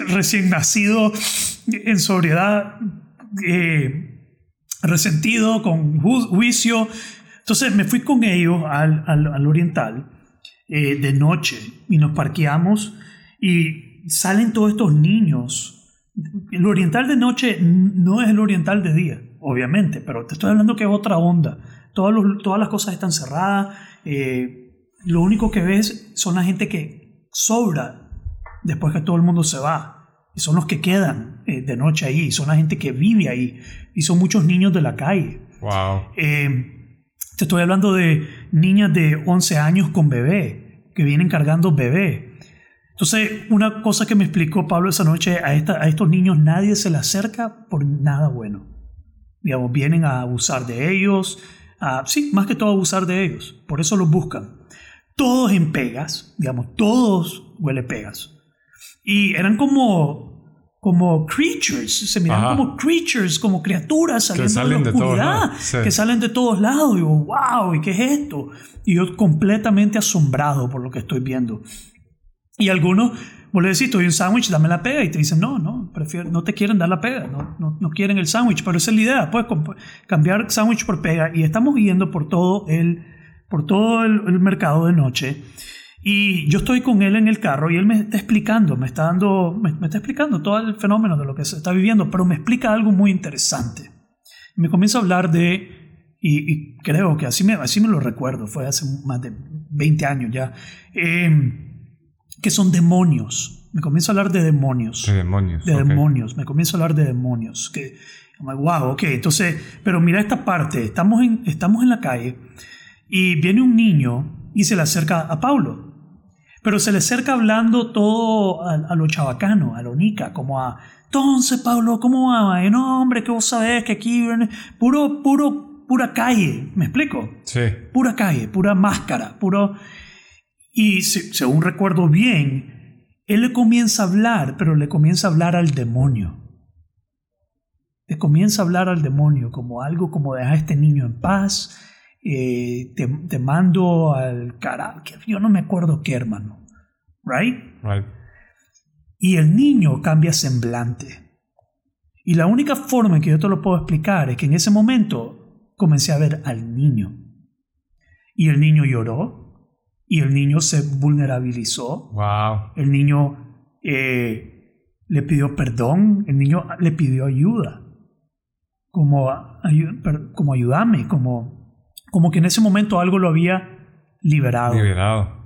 recién nacido, en sobriedad, eh, resentido, con juicio. Entonces me fui con ellos al, al, oriental eh, de noche y nos parqueamos y salen todos estos niños. El oriental de noche no es el oriental de día, obviamente, pero te estoy hablando que es otra onda. Todas, todas las cosas están cerradas. Eh, lo único que ves son la gente que sobra después que todo el mundo se va. Y son los que quedan eh, de noche ahí, son la gente que vive ahí. Y son muchos niños de la calle. Wow. Eh, te estoy hablando de niñas de 11 años con bebé, que vienen cargando bebé. Entonces, una cosa que me explicó Pablo esa noche, a, esta, a estos niños nadie se les acerca por nada bueno. Digamos, vienen a abusar de ellos, a, sí, más que todo abusar de ellos. Por eso los buscan todos en pegas, digamos, todos huele pegas. Y eran como, como creatures, se miraban como creatures, como criaturas saliendo de la oscuridad, que salen de todos lados. Y yo, wow, ¿y qué es esto? Y yo completamente asombrado por lo que estoy viendo. Y algunos, vos le decís, estoy un sándwich, dame la pega. Y te dicen, no, no, prefiero, no te quieren dar la pega, no, no, no quieren el sándwich. Pero esa es la idea, pues cambiar sándwich por pega. Y estamos yendo por todo el por todo el, mercado de noche. Y yo estoy con él en el carro y él me está explicando, me está dando, me, está explicando todo el fenómeno de lo que se está viviendo, pero me explica algo muy interesante. Me comienza a hablar de, y, creo que así me, así me lo recuerdo, fue hace más de 20 años ya, em, que son demonios. Me comienza a hablar de demonios. De demonios. De demonios. Me comienza a hablar de demonios. Que, wow, ok, entonces, pero mira esta parte, estamos en, estamos en la calle y viene un niño y se le acerca a Paulo. Pero se le acerca hablando todo a, lo chabacano, a lo nica, como a, entonces Pablo, ¿cómo va? No, hombre, que vos sabés que aquí puro, puro, pura calle, ¿me explico? Sí. Pura calle, pura máscara, puro... Y según recuerdo bien, él le comienza a hablar, pero le comienza a hablar al demonio. Le comienza a hablar al demonio como algo como deja a este niño en paz, eh, te, mando al carajo, yo no me acuerdo qué hermano, right? right? Y el niño cambia semblante. Y la única forma en que yo te lo puedo explicar es que en ese momento comencé a ver al niño. Y el niño lloró, y el niño se vulnerabilizó. Wow. El niño eh, le pidió perdón, el niño le pidió ayuda. Como, como ayúdame, como como que en ese momento algo lo había liberado. Liberado.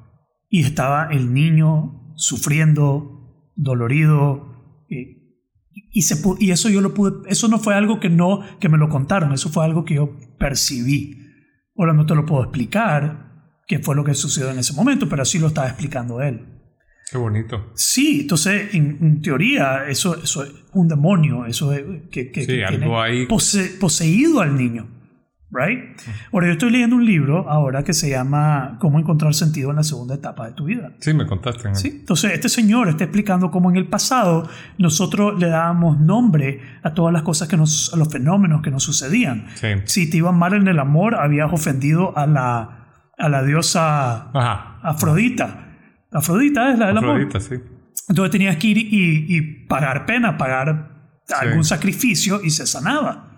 Y estaba el niño sufriendo, dolorido. Eh, y, se, y eso yo lo pude, eso no fue algo que no, que me lo contaron, eso fue algo que yo percibí. Ahora no te lo puedo explicar qué fue lo que sucedió en ese momento, pero así lo estaba explicando él. Qué bonito. Sí, entonces en, teoría eso, eso, es un demonio, eso es, que, que, sí, algo ahí. poseído al niño right? Ahora, yo estoy leyendo un libro ahora que se llama Cómo encontrar sentido en la segunda etapa de tu vida. Sí, me contaste. Sí, entonces este señor está explicando cómo en el pasado nosotros le dábamos nombre a todas las cosas que nos, a los fenómenos que nos sucedían. Sí. Si te iban mal en el amor, habías ofendido a la, a la diosa Ajá. Afrodita. Afrodita es la del amor. Afrodita, sí. Entonces tenías que ir y, y pagar pena, pagar algún sacrificio y se sanaba.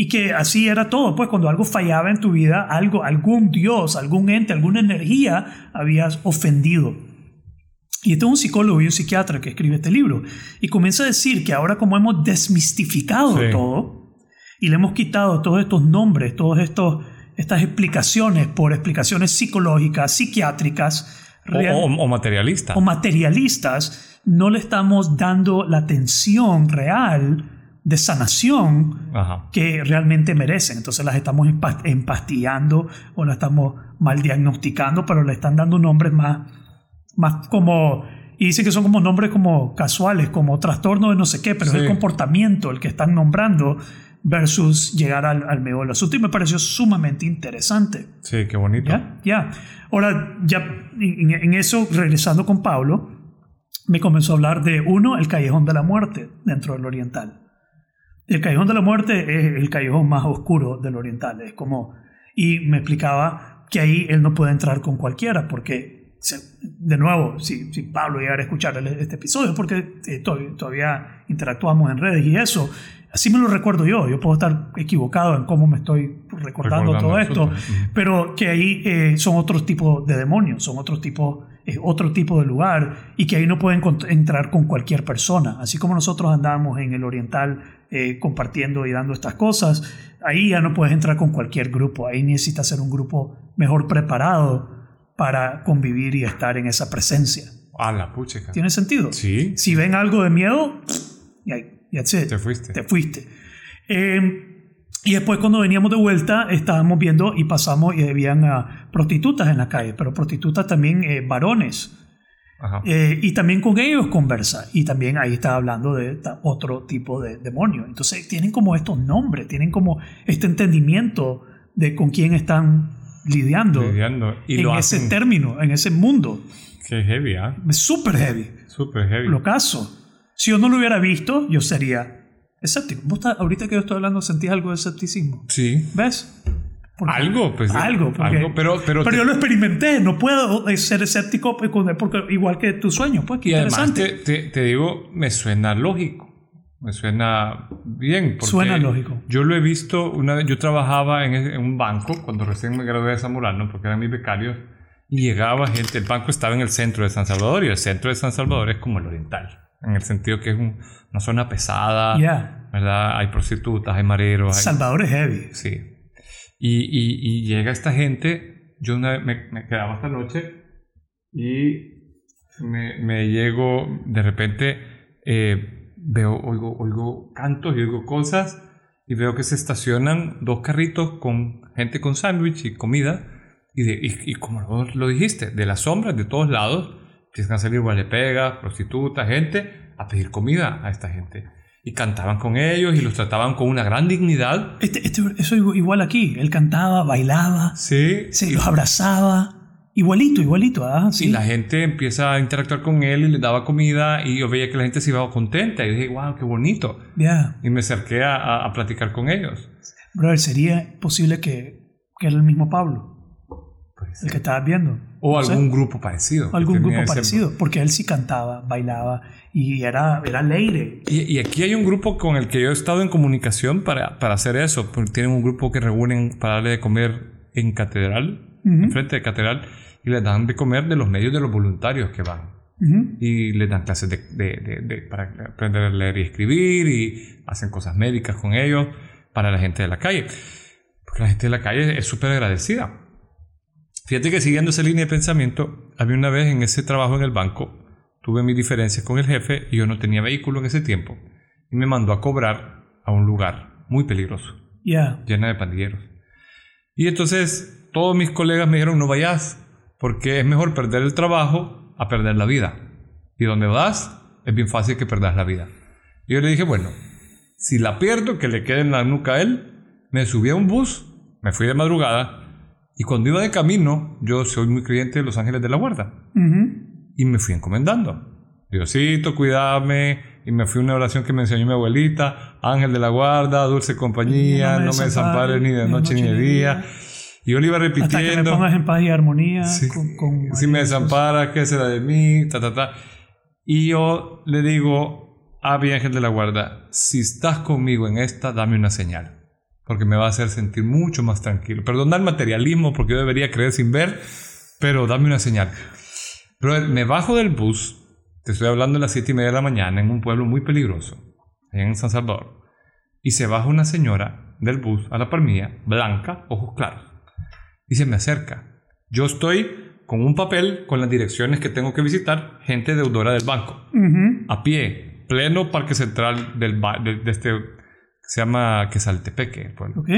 Y que así era todo, pues cuando algo fallaba en tu vida, algo, algún dios, algún ente, alguna energía habías ofendido. Y este es un psicólogo y un psiquiatra que escribe este libro. Y comienza a decir que ahora como hemos desmistificado todo y le hemos quitado todos estos nombres, todas estas explicaciones por explicaciones psicológicas, psiquiátricas, o, materialistas. O materialistas, no le estamos dando la atención real de sanación Ajá. que realmente merecen. Entonces las estamos empa- empastillando o las estamos mal diagnosticando, pero le están dando nombres más, más como... Y dicen que son como nombres como casuales, como trastorno de no sé qué, pero es Sí. el comportamiento el que están nombrando versus llegar al, al meollo del asunto. Y me pareció sumamente interesante. Sí, qué bonito. ¿Ya? Ya. Ahora, ya en, en eso, regresando con Pablo, me comenzó a hablar de uno, el Callejón de la Muerte dentro del Oriental. El Callejón de la Muerte es el callejón más oscuro del Oriental. Es como. Y me explicaba que ahí él no puede entrar con cualquiera, porque, de nuevo, si, si Pablo llegara a escuchar este episodio, porque eh, to- todavía interactuamos en redes y eso, así me lo recuerdo yo. Yo puedo estar equivocado en cómo me estoy recordando, Recordando todo esto, pero que ahí eh, son otros tipos de demonios, son otros tipos, eh, otro tipo de lugar y que ahí no pueden entrar con cualquier persona. Así como nosotros andamos en el oriental eh, compartiendo y dando estas cosas, ahí ya no puedes entrar con cualquier grupo, ahí necesitas ser un grupo mejor preparado para convivir y estar en esa presencia. A la puchica. ¿Tiene sentido? Sí, Si ven algo de miedo, ya, that's it. te fuiste. Te fuiste. Eh, y después cuando veníamos de vuelta estábamos viendo y pasamos y habían ah, prostitutas en la calle, pero prostitutas también eh, varones. Ajá. Eh, y también con ellos conversa. Y también ahí está hablando de otro tipo de demonio. Entonces tienen como estos nombres, tienen como este entendimiento de con quién están lidiando, Lidiando. Y en lo ese hacen. término, en ese mundo. Qué heavy, ¿ah? Es súper heavy. Súper heavy. Lo caso. Si yo no lo hubiera visto, yo sería escéptico. ¿Vos estás- ahorita que yo estoy hablando, sentís algo de escepticismo? Sí. ¿Ves? Porque- Algo, pues. Algo, porque- algo, pero, pero, Pero te- yo lo experimenté, no puedo eh, ser escéptico con- porque igual que tu sueño, pues qué y además interesante. te, te, te digo, me suena lógico. Me suena bien. porque Suena lógico. Yo lo he visto una vez. Yo trabajaba en, en un banco cuando recién me gradué de Zamorano, porque eran mis becarios. Y llegaba gente. El banco estaba en el centro de San Salvador y el centro de San Salvador es como el oriental. En el sentido que es un- una zona pesada. ¿Verdad? Hay prostitutas, hay mareros. hay- Salvador es heavy. Sí. Y, y, y llega esta gente, yo una me, me quedaba esta noche y me, me llego, de repente eh, veo, oigo, oigo cantos y oigo cosas y veo que se estacionan dos carritos con gente con sándwich y comida y, de, y, y como vos lo dijiste, de las sombras de todos lados empiezan a salir pegas, prostitutas, gente a pedir comida a esta gente. Y cantaban con ellos y los trataban con una gran dignidad. Este, este- eso es igual aquí. Él cantaba, bailaba, Sí. se y, los abrazaba. Igualito, igualito. Ah, sí. y la gente empieza a interactuar con él y le daba comida y yo veía que la gente se iba contenta y dije, wow, qué bonito. Ya. Y me acerqué a, a- a platicar con ellos. Brother, sería posible que, que era el mismo Pablo, Pues, el que estabas viendo. o No sé. algún grupo parecido. algún grupo parecido, porque él sí cantaba, bailaba y era, era alegre. Y, y aquí hay un grupo con el que yo he estado en comunicación para, para hacer eso. Porque tienen un grupo que reúnen para darle de comer en catedral, Ujú. enfrente de catedral, y les dan de comer de los medios de los voluntarios que van. Ujú. y les dan clases de- de- de- para aprender a leer y escribir y hacen cosas médicas con ellos para la gente de la calle. Porque la gente de la calle es súper agradecida. Fíjate que siguiendo esa línea de pensamiento, había una vez en ese trabajo en el banco, tuve mis diferencias con el jefe y yo no tenía vehículo en ese tiempo y me mandó a cobrar a un lugar muy peligroso, Ya. llena de pandilleros. Y entonces todos mis colegas me dijeron, no vayas, porque es mejor perder el trabajo a perder la vida. Y donde vas, es bien fácil que perdas la vida. Y yo le dije, bueno, si la pierdo, que le quede en la nuca a él, me subí a un bus, me fui de madrugada, y cuando iba de camino, yo soy muy creyente de los ángeles de la guarda, y me fui encomendando. Diosito, cuídame. Y me fui a una oración que me enseñó mi abuelita. Ángel de la guarda, dulce compañía, no me, desampares ni de noche ni de día. Y yo le iba Hasta que me repitiendo. pongas en paz y armonía. Sí, con, con- si me desamparas, ¿qué será de mí? Ta, ta, ta. Y yo le digo a mi ángel de la guarda, si estás conmigo en esta, dame una señal. Porque me va a hacer sentir mucho más tranquilo. Perdona el materialismo, porque yo debería creer sin ver, pero dame una señal. Pero me bajo del bus, te estoy hablando a las siete y media de la mañana, en un pueblo muy peligroso, allá en San Salvador. Y se baja una señora del bus a la par mía, blanca, ojos claros y se me acerca. Yo estoy con un papel con las direcciones que tengo que visitar, gente deudora del banco, a pie. pleno parque central del, de, de este, se llama Quesaltepeque. el pueblo. ¿Ok?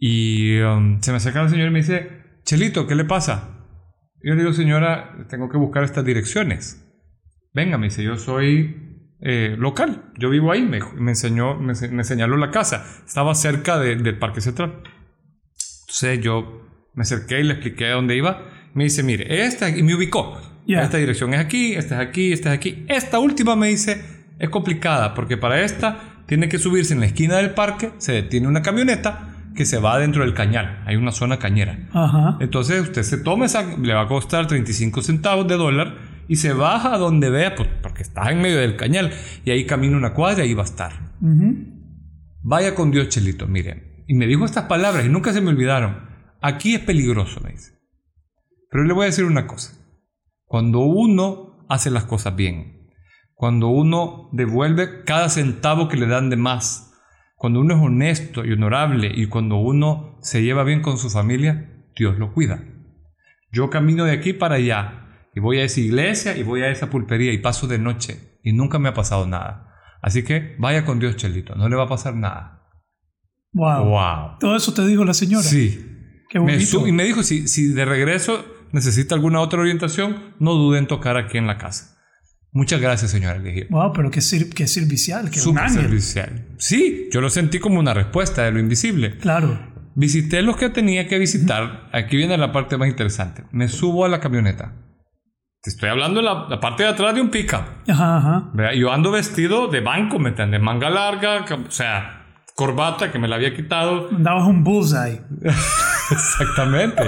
Y um, se me acerca la señora y me dice, Chelito, ¿qué le pasa? Y yo le digo, señora, tengo que buscar estas direcciones. Venga, me dice, yo soy eh, local, yo vivo ahí. Me, me enseñó, me, me señaló la casa. Estaba cerca de- del Parque Central. Entonces yo me acerqué y le expliqué a dónde iba. Me dice, mire, esta, y me ubicó. Ya. Esta dirección es aquí, esta es aquí, esta es aquí. Esta última me dice, es complicada, porque para esta tiene que subirse en la esquina del parque, se detiene una camioneta que se va dentro del cañal. Hay una zona cañera. Ajá. Entonces usted se toma esa, le va a costar 35 centavos de dólar y se baja a donde vea, pues, porque está en medio del cañal y ahí camina una cuadra y ahí va a estar. Vaya con Dios, Chelito, mire. Y me dijo estas palabras y nunca se me olvidaron. Aquí es peligroso, me dice. Pero le voy a decir una cosa. Cuando uno hace las cosas bien, cuando uno devuelve cada centavo que le dan de más, cuando uno es honesto y honorable y cuando uno se lleva bien con su familia, Dios lo cuida. Yo camino de aquí para allá y voy a esa iglesia y voy a esa pulpería y paso de noche y nunca me ha pasado nada. Así que vaya con Dios, Chelito, no le va a pasar nada. Wow. Wow. Todo eso te dijo la señora. Sí. Qué Me bonito. su- y me dijo, si, si de regreso necesita alguna otra orientación, no duden en tocar aquí en la casa. Muchas gracias, señora. Le dije, Wow, pero qué, sir- qué servicial, qué ángel. servicial. Sí, yo lo sentí como una respuesta de lo invisible. Claro. Visité los que tenía que visitar. Aquí viene la parte más interesante. Me subo a la camioneta. Te estoy hablando de la, la parte de atrás de un pickup. Ajá, ajá. ¿verdad? Yo ando vestido de banco, ¿me entiendes? Manga larga, o sea, corbata que me la había quitado. Dabas un bullseye. [LAUGHS] Exactamente.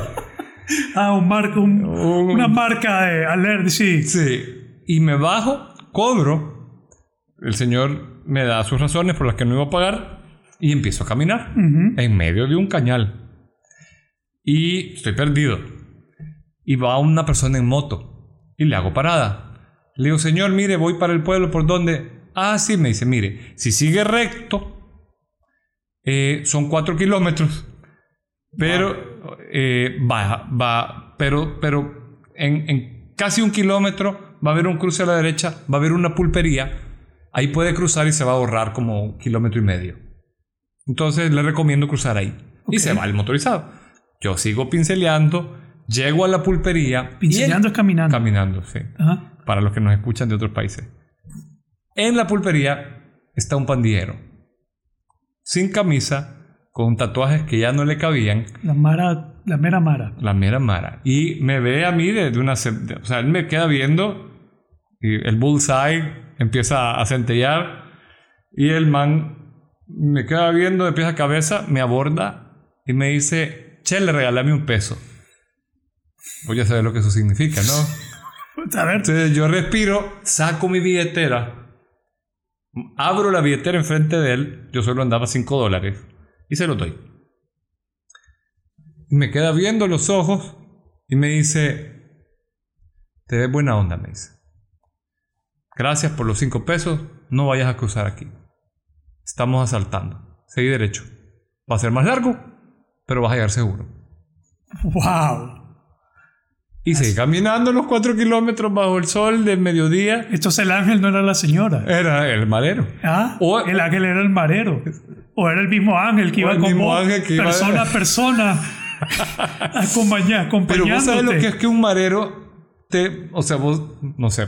Ah, un marco, un- Un- una marca de alerta, sí. Sí. Y me bajo, cobro. El señor me da sus razones por las que no iba a pagar y empiezo a caminar en medio de un cañal. Y estoy perdido. Y va una persona en moto y le hago parada. Le digo, señor, mire, voy para el pueblo, ¿por dónde? Ah, sí, me dice, mire, si sigue recto, eh, son cuatro kilómetros. Pero eh, va, va, pero, pero en, en casi un kilómetro va a haber un cruce a la derecha, va a haber una pulpería. Ahí puede cruzar y se va a ahorrar como un kilómetro y medio. Entonces le recomiendo cruzar ahí. Y se va el motorizado. Yo sigo pinceleando, llego a la pulpería. y en- es caminando. Caminando, sí. Ajá. Para los que nos escuchan de otros países. En la pulpería está un pandillero. Sin camisa, con tatuajes que ya no le cabían. La mara, la mera mara. La mera mara. Y me ve a mí desde una... de- O sea, él me queda viendo y el bullseye empieza a centellar y el man me queda viendo de pies a cabeza, me aborda y me dice, che, le regálame un peso. Pues ya sabes lo que eso significa, ¿no? [LAUGHS] A ver, Entonces yo respiro, saco mi billetera, abro la billetera enfrente de él, yo solo andaba 5 dólares, y se lo doy. Me queda viendo los ojos y me dice, te ves buena onda, me dice. Gracias por los 5 pesos, no vayas a cruzar aquí. Estamos asaltando. Seguí derecho. Va a ser más largo, pero vas a llegar seguro. wow. Y seguí caminando los 4 kilómetros bajo el sol del mediodía. Entonces el ángel no era la señora. Era el madero. Ah, O- el ángel era el marero. O era el mismo ángel que iba el mismo vos, ángel que iba- persona a [LAUGHS] persona, acompaña- Pero vos sabes lo acompañándote. que es que un marero te, o sea, vos, no sé,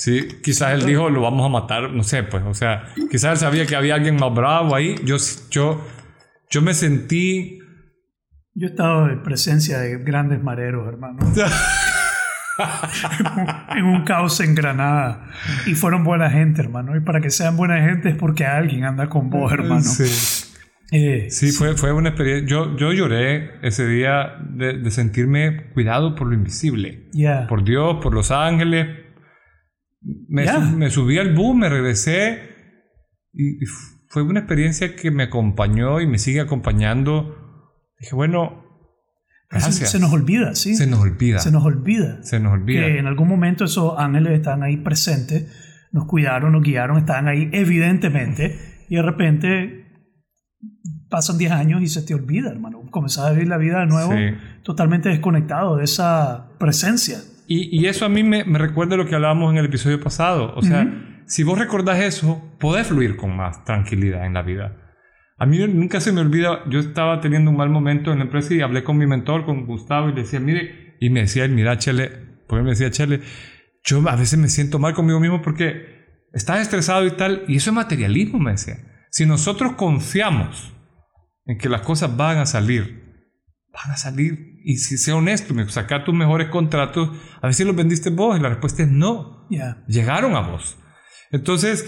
sí, quizás él dijo lo vamos a matar, no sé, pues, o sea, quizás él sabía que había alguien más bravo ahí. Yo, yo, yo me sentí, Yo he estado en presencia de grandes mareros, hermano. [LAUGHS] en un caos en Granada. Y fueron buena gente, hermano. Y para que sean buena gente es porque alguien anda con vos, hermano. Sí, Eh, sí fue, fue una experiencia. Yo, yo lloré ese día de, de sentirme cuidado por lo invisible. Por Dios, por los ángeles. Me, su- me subí al bus, me regresé y, y fue una experiencia que me acompañó y me sigue acompañando. Dije, bueno, se, se nos olvida, ¿sí? Se nos olvida. Se nos olvida. Se nos olvida. Que en algún momento esos ángeles estaban ahí presentes, nos cuidaron, nos guiaron, estaban ahí evidentemente, y de repente pasan 10 años y se te olvida, hermano. Comenzás a vivir la vida de nuevo Sí. totalmente desconectado de esa presencia. Y, y eso a mí me, me recuerda lo que hablábamos en el episodio pasado. O sea, si vos recordás eso, podés fluir con más tranquilidad en la vida. A mí nunca se me olvida, yo estaba teniendo un mal momento en la empresa y hablé con mi mentor, con Gustavo, y le decía, mire, y me decía, mira, Chele, porque me decía, Chele, yo a veces me siento mal conmigo mismo porque estás estresado y tal, y eso es materialismo, me decía. Si nosotros confiamos en que las cosas van a salir, van a salir. Y si sea honesto, saca tus mejores contratos, a ver si los vendiste vos, y la respuesta es no. Llegaron a vos. Entonces,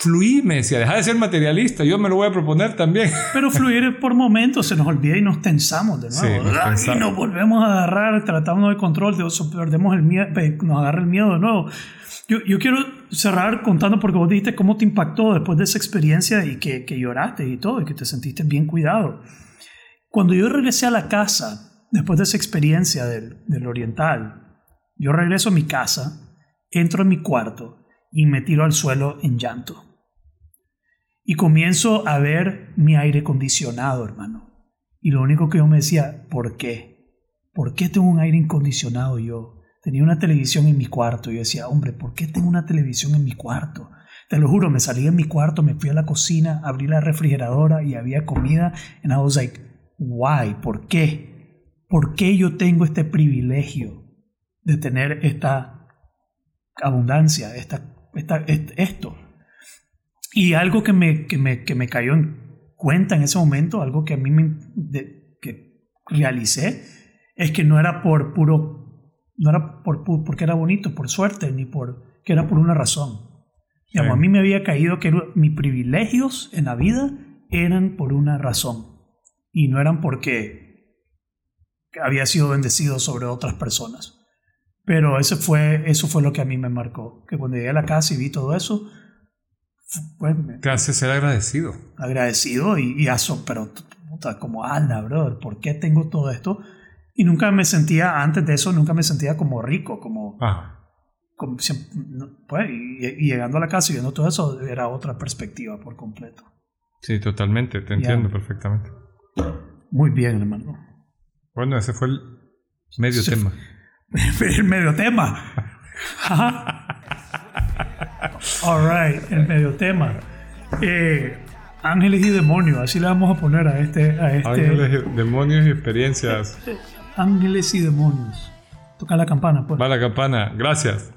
fluir, me decía, deja de ser materialista, yo me lo voy a proponer también. [LAUGHS] Pero fluir por momentos se nos olvida y nos tensamos de nuevo. y nos volvemos a agarrar, tratamos de control, de, perdemos el miedo, nos agarra el miedo de nuevo. Yo, yo, quiero cerrar contando porque vos dijiste cómo te impactó después de esa experiencia y que, que lloraste y todo, y que te sentiste bien cuidado. Cuando yo regresé a la casa, después de esa experiencia del, del oriental, yo regreso a mi casa, entro en mi cuarto y me tiro al suelo en llanto. Y comienzo a ver mi aire acondicionado, hermano. Y lo único que yo me decía, ¿por qué? ¿Por qué tengo un aire acondicionado yo? Tenía una televisión en mi cuarto yo decía, hombre, ¿por qué tengo una televisión en mi cuarto? Te lo juro, me salí de mi cuarto, me fui a la cocina, abrí la refrigeradora y había comida. And I was why? ¿Por qué? ¿Por qué yo tengo este privilegio de tener esta abundancia, esta, esta, esto? Y algo que me, que, me, que me cayó en cuenta en ese momento, algo que a mí me, que realicé, es que no era por puro no era por, porque era bonito, por suerte, ni por que era por una razón. a mí me había caído que mis privilegios en la vida eran por una razón y no eran porque había sido bendecido sobre otras personas. Pero eso fue, eso fue lo que a mí me marcó, que cuando llegué a la casa y vi todo eso, pues hace ser agradecido. Agradecido y, y eso, pero como, anda, brother, ¿por qué tengo todo esto? Y nunca me sentía, antes de eso, nunca me sentía como rico, como... pues, y, llegando a la casa y viendo todo eso, era otra perspectiva por completo. Sí, totalmente, te entiendo perfectamente. Muy bien, hermano. Bueno, ese fue el medio tema. [LAUGHS] el medio tema. All right, el medio tema. Eh, ángeles y demonios, así le vamos a poner a este. A este ángeles, demonios y experiencias. ángeles y demonios. Toca la campana, pues. Va la campana, gracias.